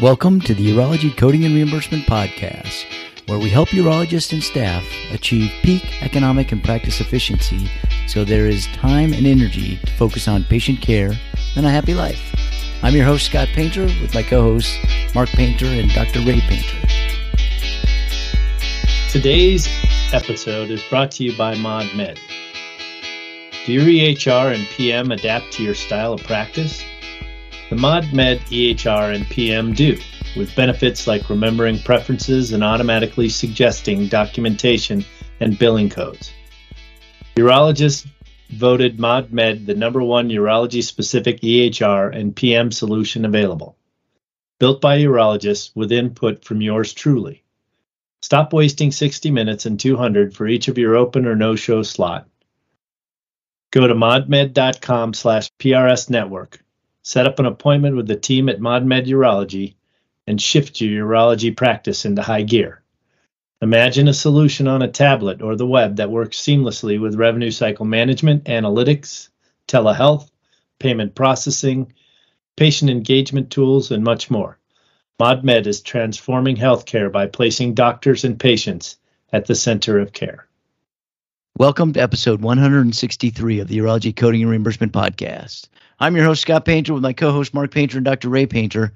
Welcome to the Urology Coding and Reimbursement Podcast, where we help urologists and staff achieve peak economic and practice efficiency so there is time and energy to focus on patient care and a happy life. I'm your host, Scott Painter, with my co hosts, Mark Painter and Dr. Ray Painter. Today's episode is brought to you by ModMed. Do your EHR and PM adapt to your style of practice? The ModMed EHR and PM do, with benefits like remembering preferences and automatically suggesting documentation and billing codes. Urologists voted ModMed the number one urology specific EHR and PM solution available. Built by urologists with input from yours truly. Stop wasting 60 minutes and 200 for each of your open or no show slot. Go to modmed.com slash PRS network set up an appointment with the team at ModMed Urology, and shift your urology practice into high gear. Imagine a solution on a tablet or the web that works seamlessly with revenue cycle management, analytics, telehealth, payment processing, patient engagement tools, and much more. ModMed is transforming healthcare by placing doctors and patients at the center of care. Welcome to episode 163 of the Urology Coding and Reimbursement Podcast. I'm your host, Scott Painter, with my co host, Mark Painter and Dr. Ray Painter.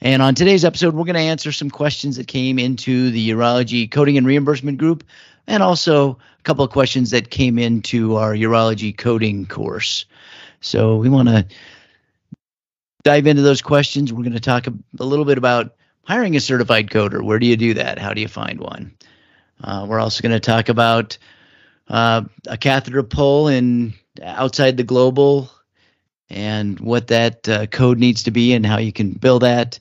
And on today's episode, we're going to answer some questions that came into the Urology Coding and Reimbursement group, and also a couple of questions that came into our Urology Coding course. So we want to dive into those questions. We're going to talk a, a, little bit about hiring a certified coder. Where do you do that? How do you find one? Uh, we're also going to talk about uh, a catheter pull in outside the global and what that uh, code needs to be and how you can build that.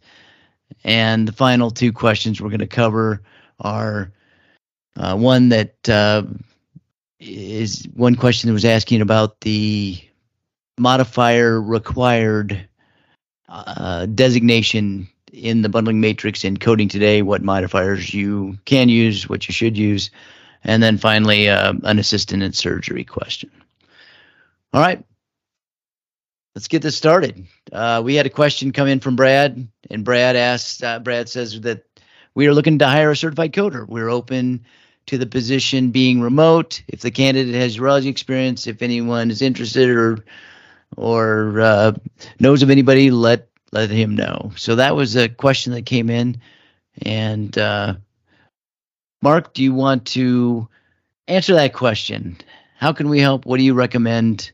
And the final two questions we're going to cover are uh, one that uh, is one question that was asking about the modifier required uh, designation in the bundling matrix in coding today, what modifiers you can use, what you should use, and then finally uh, an assistant in surgery question. All right, let's get this started. Uh, we had a question come in from Brad, and Brad asked, uh, Brad says that we are looking to hire a certified coder. We're open to the position being remote. If the candidate has urology experience, if anyone is interested or or uh, knows of anybody, let let him know. So that was a question that came in, and uh, Mark, do you want to answer that question? How can we help? What do you recommend?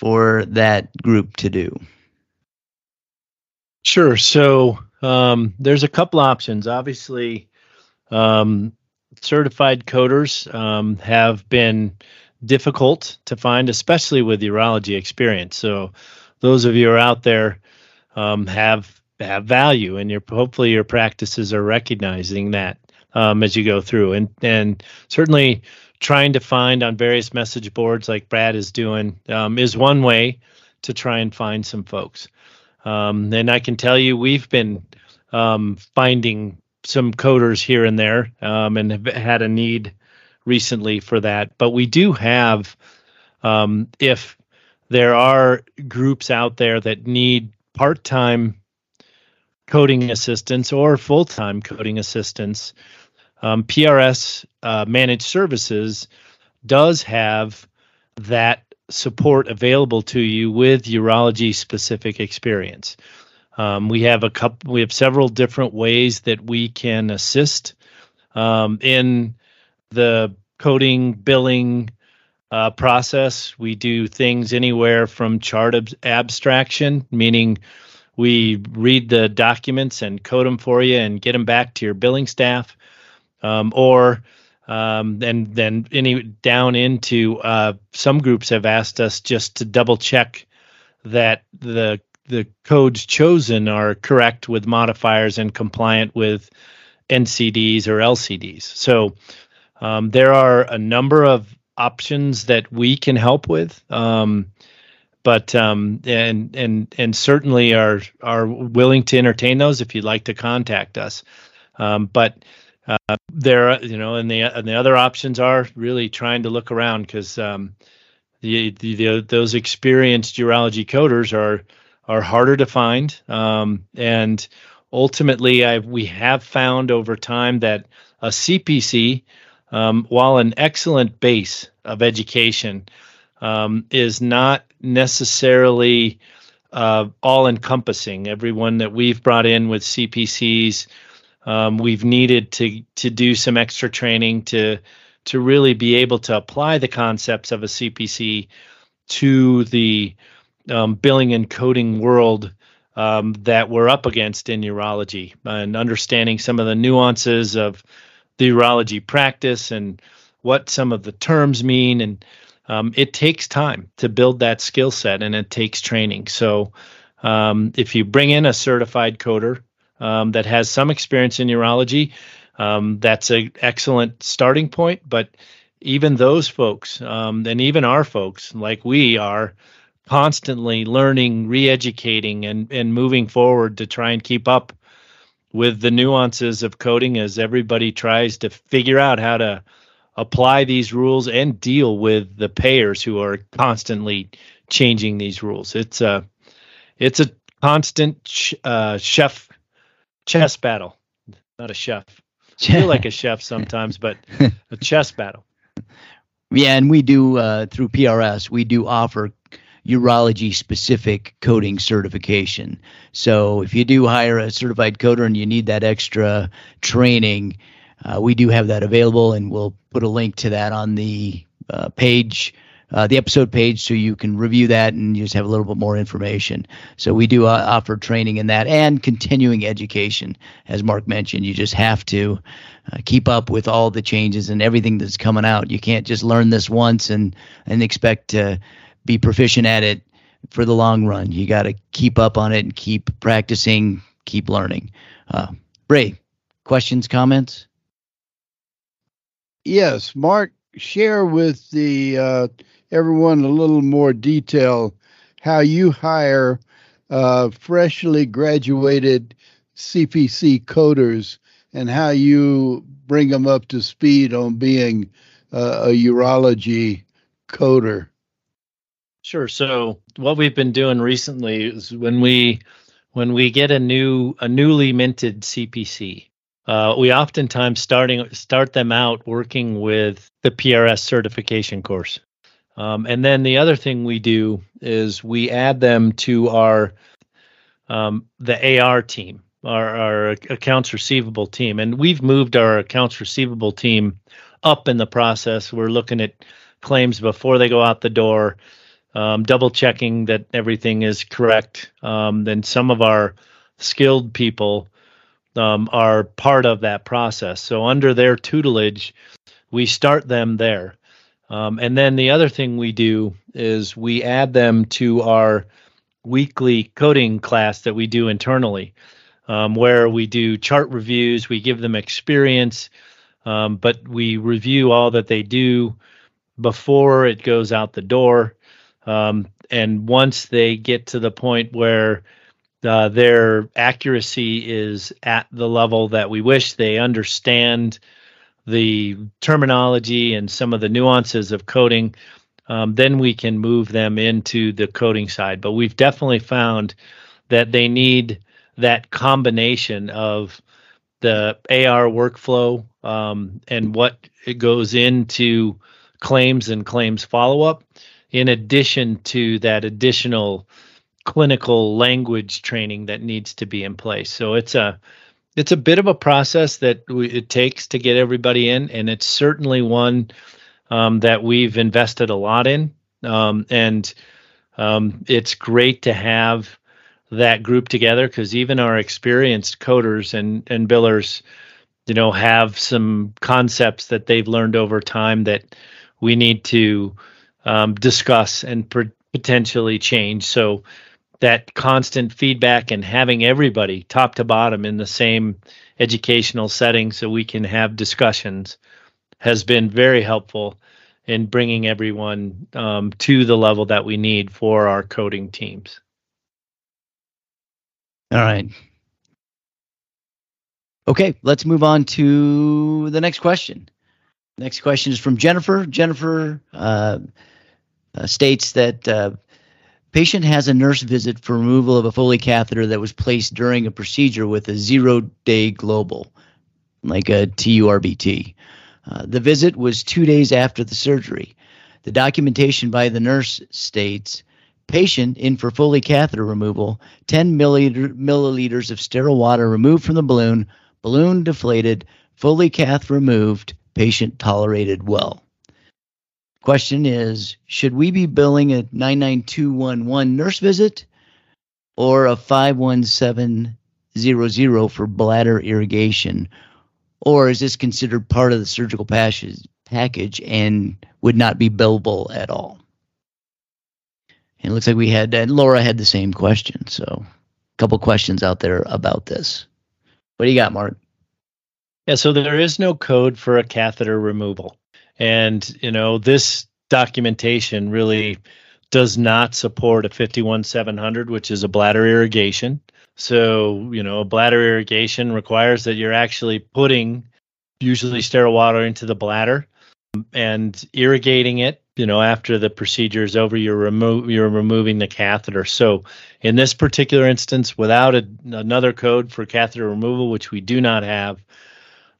For that group to do? Sure. So um, there's a couple options. Obviously, um, certified coders um, have been difficult to find, especially with urology experience. So those of you who are out there um, have have value, and your hopefully your practices are recognizing that um, as you go through, and and certainly trying to find on various message boards like Brad is doing um, is one way to try and find some folks. Um, and I can tell you, we've been um, finding some coders here and there um, and have had a need recently for that. But we do have, um, if there are groups out there that need part time coding assistance or full time coding assistance, um, PRS uh, managed services does have that support available to you with urology specific experience. Um, we have a couple, we have several different ways that we can assist um, in the coding billing uh, process. We do things anywhere from chart ab- abstraction, meaning we read the documents and code them for you and get them back to your billing staff um, or um, and then any down into uh, some groups have asked us just to double check that the the codes chosen are correct with modifiers and compliant with NCDs or LCDs. So um, there are a number of options that we can help with. Um, but um, and and and certainly are are willing to entertain those if you'd like to contact us. Um, but uh, there, you know, and the and the other options are really trying to look around because um, the, the, the, those experienced urology coders are are harder to find, um, and ultimately, I, we have found over time that a CPC, um, while an excellent base of education, um, is not necessarily uh, all encompassing. Everyone that we've brought in with CPCs, um, we've needed to to do some extra training to to really be able to apply the concepts of a CPC to the um, billing and coding world um, that we're up against in urology and understanding some of the nuances of the urology practice and what some of the terms mean. And um, it takes time to build that skill set and it takes training. So um, if you bring in a certified coder um, that has some experience in urology um, that's an excellent starting point but even those folks um, and even our folks like we are constantly learning re-educating and, and moving forward to try and keep up with the nuances of coding as everybody tries to figure out how to apply these rules and deal with the payers who are constantly changing these rules. It's a it's a constant uh, chef chess battle, not a chef. I feel like a chef sometimes, but a chess battle. Yeah, and we do uh, through PRS. We do offer urology specific coding certification. So if you do hire a certified coder and you need that extra training, uh, we do have that available, and we'll put a link to that on the uh, page. Uh, the episode page so you can review that and just have a little bit more information. So we do uh, offer training in that and continuing education, as Mark mentioned. You just have to uh, keep up with all the changes and everything that's coming out. You can't just learn this once and and expect to be proficient at it for the long run. You got to keep up on it and keep practicing, keep learning. Uh, Ray, questions, comments? Yes, Mark, share with the uh, everyone a little more detail how you hire uh, freshly graduated CPC coders and how you bring them up to speed on being uh, a urology coder. Sure. So what we've been doing recently is when we when we get a new a newly minted CPC, uh, we oftentimes starting start them out working with the PRS certification course, um, and then the other thing we do is we add them to our um, the AR team, our, our accounts receivable team, and we've moved our accounts receivable team up in the process. We're looking at claims before they go out the door um, double checking that everything is correct. Um, then some of our skilled people um, are part of that process. So under their tutelage, we start them there. Um, and then the other thing we do is we add them to our weekly coding class that we do internally, um, where we do chart reviews, we give them experience, um, but we review all that they do before it goes out the door. Um, and once they get to the point where uh, their accuracy is at the level that we wish, they understand the terminology and some of the nuances of coding, um, then we can move them into the coding side. But we've definitely found that they need that combination of the AR workflow um, and what it goes into claims and claims follow up in addition to that additional clinical language training that needs to be in place. So it's a it's a bit of a process that we, it takes to get everybody in, and it's certainly one um, that we've invested a lot in. Um, and um, it's great to have that group together because even our experienced coders and and billers, you know, have some concepts that they've learned over time that we need to um, discuss and per- potentially change. So that constant feedback and having everybody top to bottom in the same educational setting so we can have discussions has been very helpful in bringing everyone um, to the level that we need for our coding teams. All right. Okay, let's move on to the next question. Next question is from Jennifer. Jennifer uh, uh, states that uh, Patient has a nurse visit for removal of a Foley catheter that was placed during a procedure with a zero day global, like a TURBT. Uh, the visit was two days after the surgery. The documentation by the nurse states patient in for Foley catheter removal, 10 milliliter, milliliters of sterile water removed from the balloon, balloon deflated, Foley cath removed, patient tolerated well. Question is Should we be billing a 99211 nurse visit or a 51700 for bladder irrigation? Or is this considered part of the surgical package and would not be billable at all? It looks like we had, and Laura had the same question. So, a couple questions out there about this. What do you got, Mark? Yeah, so there is no code for a catheter removal. And, you know, this documentation really does not support a 51700, which is a bladder irrigation. So, you know, a bladder irrigation requires that you're actually putting usually sterile water into the bladder and irrigating it you know after the procedure is over you're remo- you're removing the catheter so in this particular instance without a, another code for catheter removal which we do not have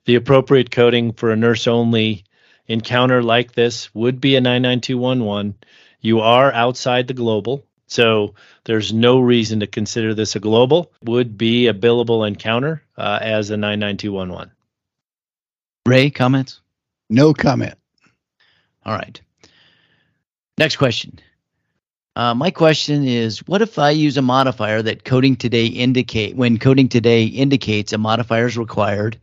the appropriate coding for a nurse only encounter like this would be a 99211 you are outside the global so there's no reason to consider this a global. Would be a billable encounter uh, as a 99211 ray comments? No comment. All right. Next question. Uh, my question is, what if I use a modifier that coding today indicate when coding today indicates a modifier is required,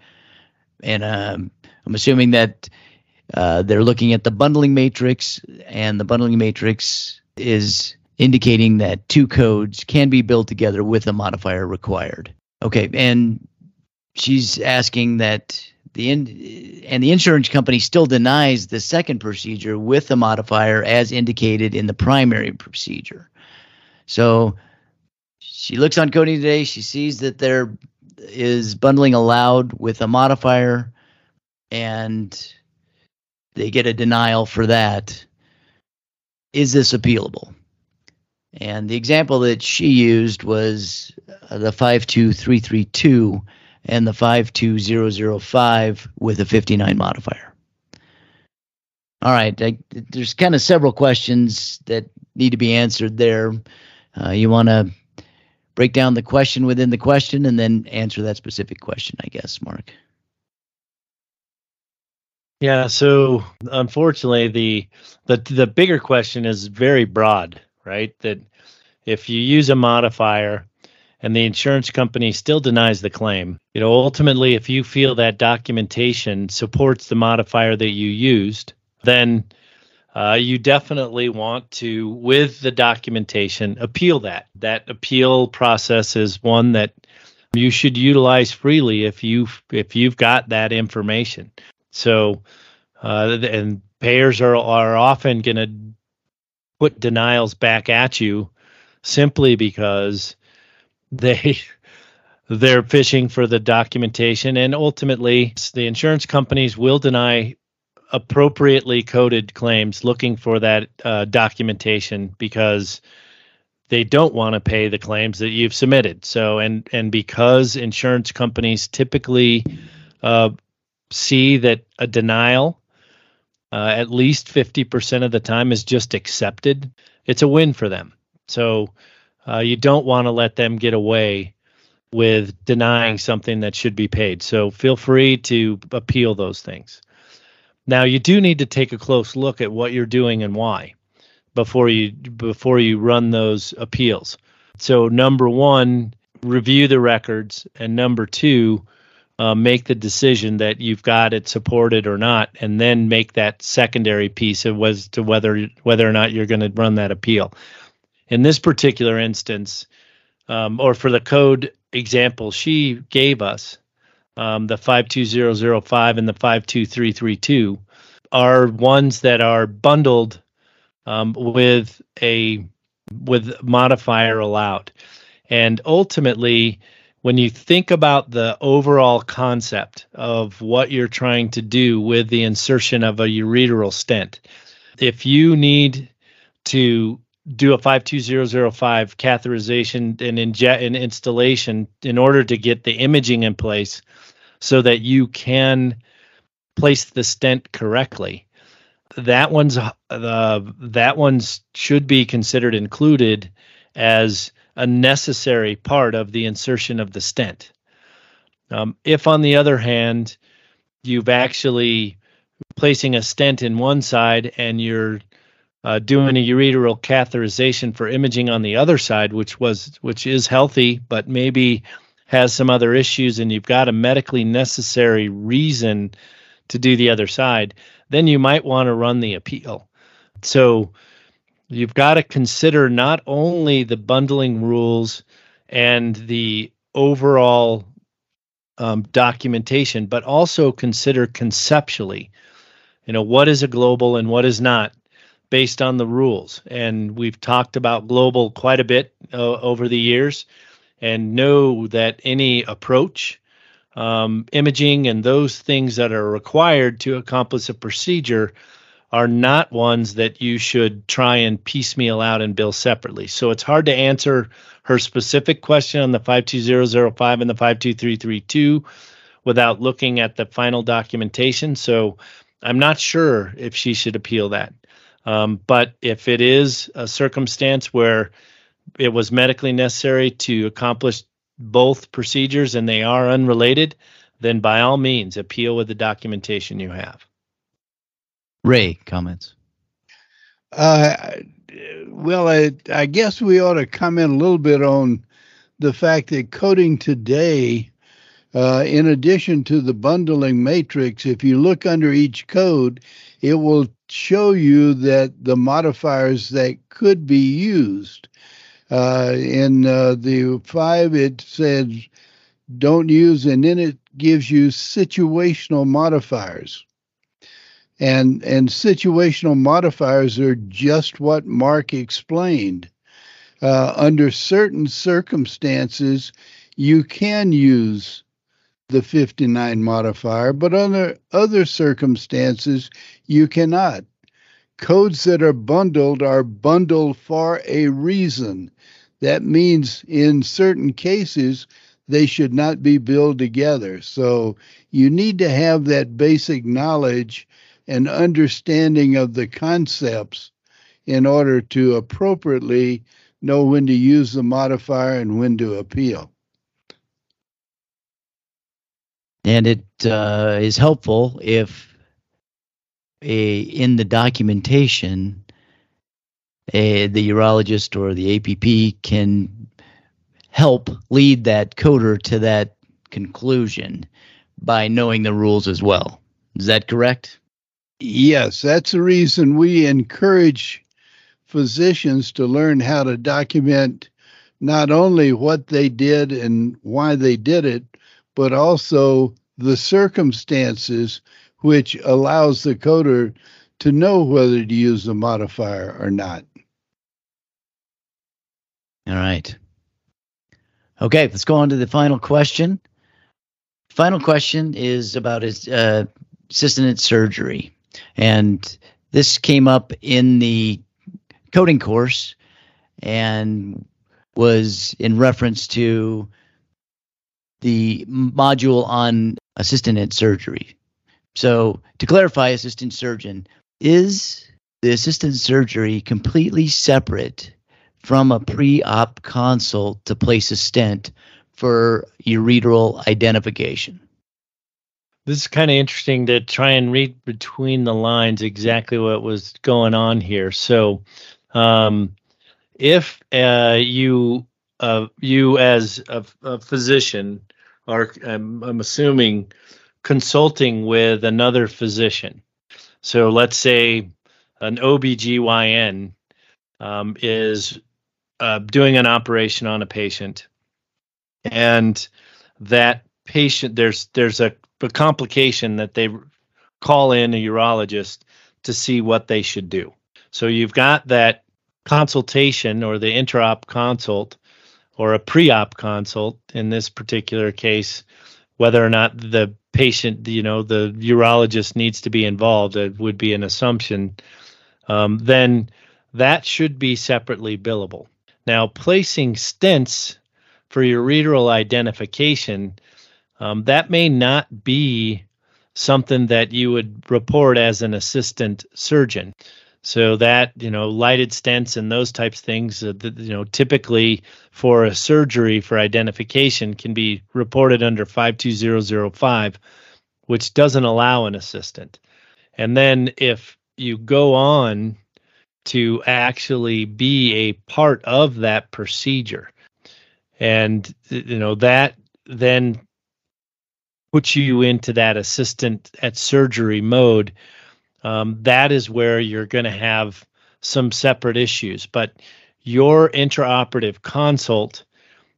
and um, I'm assuming that uh, they're looking at the bundling matrix, and the bundling matrix is indicating that two codes can be built together with a modifier required. Okay, and she's asking that the in, and the insurance company still denies the second procedure with the modifier as indicated in the primary procedure. So she looks on coding today. She sees that there is bundling allowed with a modifier, and they get a denial for that. Is this appealable? And the example that she used was the 52332 and the 52005 with a 59 modifier. All right, I, there's kind of several questions that need to be answered there. Uh, you want to break down the question within the question and then answer that specific question, I guess, Mark. Yeah, so unfortunately the the the bigger question is very broad, right? That if you use a modifier and the insurance company still denies the claim. You know, ultimately, if you feel that documentation supports the modifier that you used, then uh, you definitely want to, with the documentation, appeal that. That appeal process is one that you should utilize freely if you if you've got that information. So, uh, and payers are are often going to put denials back at you simply because they they're fishing for the documentation and ultimately the insurance companies will deny appropriately coded claims looking for that uh, documentation because they don't want to pay the claims that you've submitted. So and and because insurance companies typically uh, see that a denial uh, at least 50% of the time is just accepted it's a win for them so uh, you don't want to let them get away with denying something that should be paid. So feel free to appeal those things. Now you do need to take a close look at what you're doing and why before you before you run those appeals. So number one, review the records, and number two, uh, make the decision that you've got it supported or not, and then make that secondary piece of was to whether whether or not you're going to run that appeal in this particular instance, um, or for the code example she gave us, um, the 52005 and the 52332 are ones that are bundled um, with a with modifier allowed. And ultimately, when you think about the overall concept of what you're trying to do with the insertion of a ureteral stent, if you need to do a 52005 catheterization and inject and instillation in order to get the imaging in place so that you can place the stent correctly that one's uh, that one's should be considered included as a necessary part of the insertion of the stent um, if on the other hand you've actually placing a stent in one side and you're uh, doing a ureteral catheterization for imaging on the other side, which was which is healthy, but maybe has some other issues, and you've got a medically necessary reason to do the other side, then you might want to run the appeal. So you've got to consider not only the bundling rules and the overall um, documentation, but also consider conceptually, you know, what is a global and what is not based on the rules. And we've talked about global quite a bit uh, over the years and know that any approach, um, imaging, and those things that are required to accomplish a procedure are not ones that you should try and piecemeal out and bill separately. So it's hard to answer her specific question on the 52005 and the 52332 without looking at the final documentation. So I'm not sure if she should appeal that. Um, but if it is a circumstance where it was medically necessary to accomplish both procedures and they are unrelated, then by all means appeal with the documentation you have. Ray, comments. Uh, well, I, I guess we ought to comment a little bit on the fact that coding today, uh, in addition to the bundling matrix, if you look under each code, it will show you that the modifiers that could be used. Uh, in uh, the five, it says don't use, and then it gives you situational modifiers. And, and situational modifiers are just what Mark explained. Uh, under certain circumstances, you can use the 59 modifier, but under other circumstances, you cannot. Codes that are bundled are bundled for a reason. That means in certain cases, they should not be billed together. So you need to have that basic knowledge and understanding of the concepts in order to appropriately know when to use the modifier and when to appeal. And it uh, is helpful if a, in the documentation, a, the urologist or the APP can help lead that coder to that conclusion by knowing the rules as well. Is that correct? Yes, that's the reason we encourage physicians to learn how to document not only what they did and why they did it, but also the circumstances which allows the coder to know whether to use the modifier or not. All right. Okay, let's go on to the final question. Final question is about his uh, assistant surgery, and this came up in the coding course and was in reference to the module on assistant surgery. So, to clarify, assistant surgeon, is the assistant surgery completely separate from a pre op consult to place a stent for ureteral identification? This is kind of interesting to try and read between the lines exactly what was going on here. So, um, if uh, you uh, you as a, a physician are, I'm, I'm assuming, consulting with another physician. So let's say an OBGYN um, is uh, doing an operation on a patient, and that patient there's there's a, a complication that they call in a urologist to see what they should do. So you've got that consultation or the intra-op consult or a pre-op consult in this particular case whether or not the patient you know the urologist needs to be involved it would be an assumption um, then that should be separately billable. Now, placing stents for ureteral identification, um, that may not be something that you would report as an assistant surgeon. So that you know, lighted stents and those types of things, uh, that, you know, typically for a surgery for identification can be reported under 52005, which doesn't allow an assistant. And then if you go on to actually be a part of that procedure, and you know that then puts you into that assistant at surgery mode um, that is where you're going to have some separate issues. But your intraoperative consult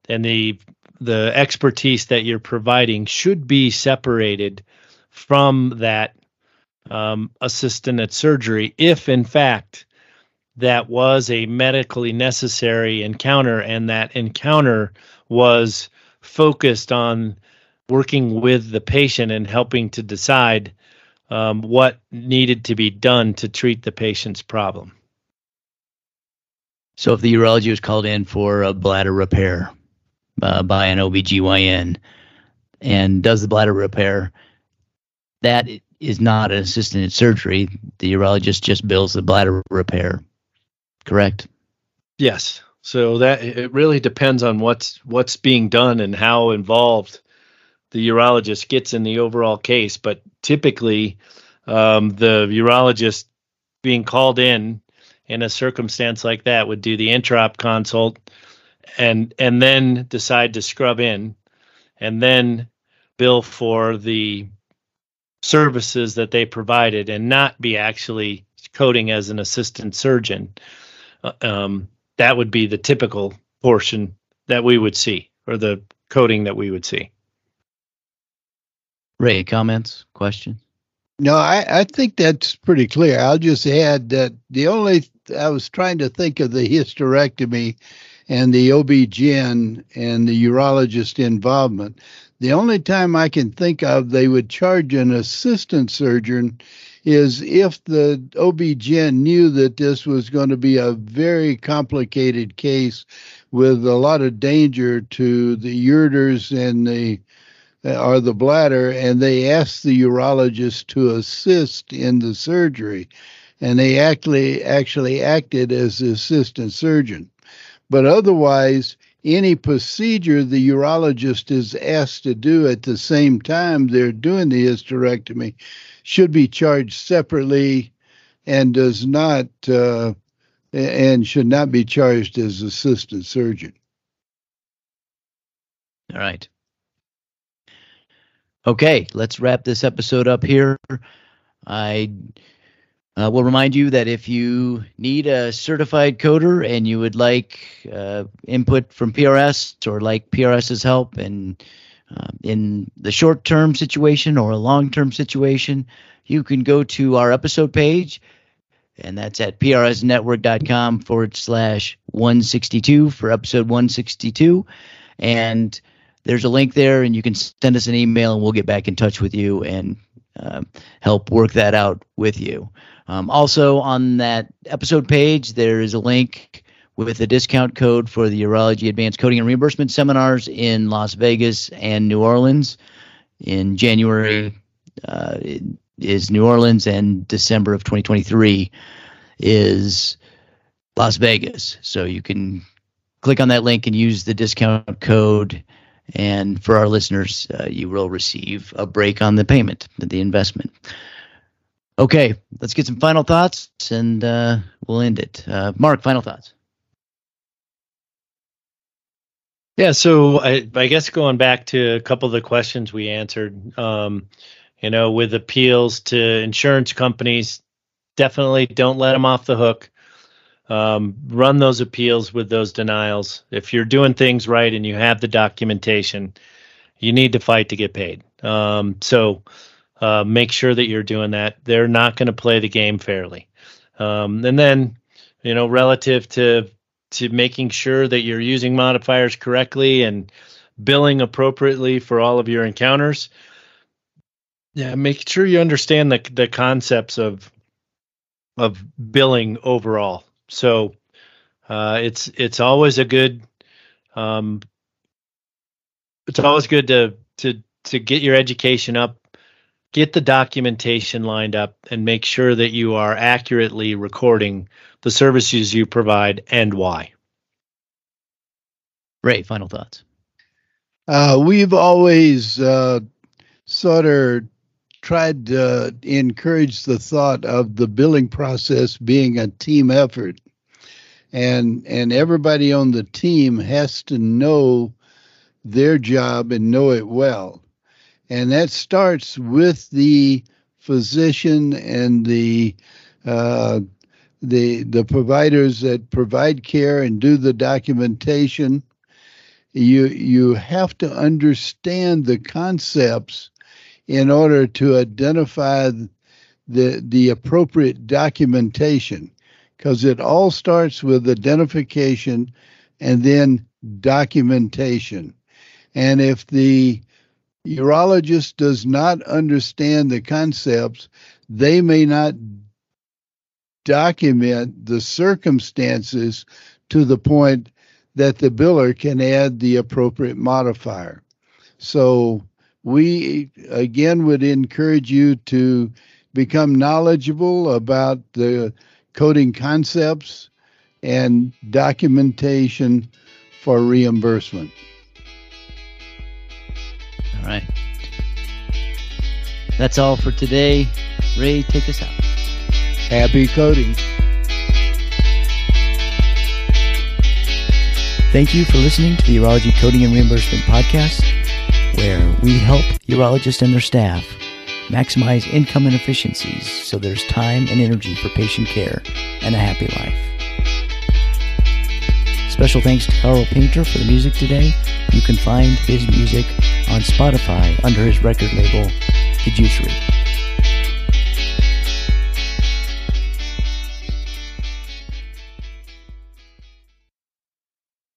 and the the expertise that you're providing should be separated from that um, assistant at surgery if in fact that was a medically necessary encounter and that encounter was focused on working with the patient and helping to decide um, what needed to be done to treat the patient's problem. So if the urology was called in for a bladder repair uh, by an OBGYN and does the bladder repair, that is not an assisted surgery. The urologist just bills the bladder repair. Correct? Yes. So that it really depends on what's what's being done and how involved the urologist gets in the overall case, but typically um, the urologist being called in in a circumstance like that would do the interop consult and and then decide to scrub in and then bill for the services that they provided and not be actually coding as an assistant surgeon. Uh, um, that would be the typical portion that we would see or the coding that we would see Ray, comments, questions? No, I, I think that's pretty clear. I'll just add that the only I was trying to think of the hysterectomy and the OB-GYN and the urologist involvement. The only time I can think of they would charge an assistant surgeon is if the OB-GYN knew that this was going to be a very complicated case with a lot of danger to the ureters and the or the bladder, and they asked the urologist to assist in the surgery, and they actually actually acted as the assistant surgeon. But otherwise, any procedure the urologist is asked to do at the same time they're doing the hysterectomy should be charged separately and does not uh, and should not be charged as assistant surgeon. All right. Okay, let's wrap this episode up here. I uh, will remind you that if you need a certified coder and you would like uh, input from PRS or like PRS's help and uh, in the short term situation or a long term situation, you can go to our episode page, and that's at prsnetwork.com forward slash 162 for episode 162. And there's a link there, and you can send us an email, and we'll get back in touch with you and uh, help work that out with you. Um, also, on that episode page, there is a link with a discount code for the Urology Advanced Coding and Reimbursement seminars in Las Vegas and New Orleans. In January uh, is New Orleans, and December of 2023 is Las Vegas. So you can click on that link and use the discount code and for our listeners, uh, you will receive a break on the payment, the investment. Okay, let's get some final thoughts and uh, we'll end it. Uh, Mark, final thoughts. Yeah, so I, I, guess going back to a couple of the questions we answered, um, you know, with appeals to insurance companies, definitely don't let them off the hook um, run those appeals with those denials. If you're doing things right and you have the documentation, you need to fight to get paid. Um, so uh, make sure that you're doing that. They're not going to play the game fairly. Um, and then, you know, relative to to making sure that you're using modifiers correctly and billing appropriately for all of your encounters. Yeah, make sure you understand the the concepts of of billing overall So uh, it's it's always a good um, it's always good to to to get your education up, get the documentation lined up, and make sure that you are accurately recording the services you provide and why. Ray, final thoughts. Uh, we've always uh, sort of tried to encourage the thought of the billing process being a team effort. And and everybody on the team has to know their job and know it well. And that starts with the physician and the uh, the the providers that provide care and do the documentation. You you have to understand the concepts in order to identify the the appropriate documentation because it all starts with identification and then documentation. And if the urologist does not understand the concepts, they may not document the circumstances to the point that the biller can add the appropriate modifier. So we again would encourage you to become knowledgeable about the coding concepts, and documentation for reimbursement. All right. That's all for today. Ray, take us out. Happy coding. Thank you for listening to the Urology Coding and Reimbursement Podcast, where we help urologists and their staff maximize income and efficiencies so there's time and energy for patient care and a happy life. Special thanks to Carl Painter for the music today. You can find his music on Spotify under his record label, The Juicery.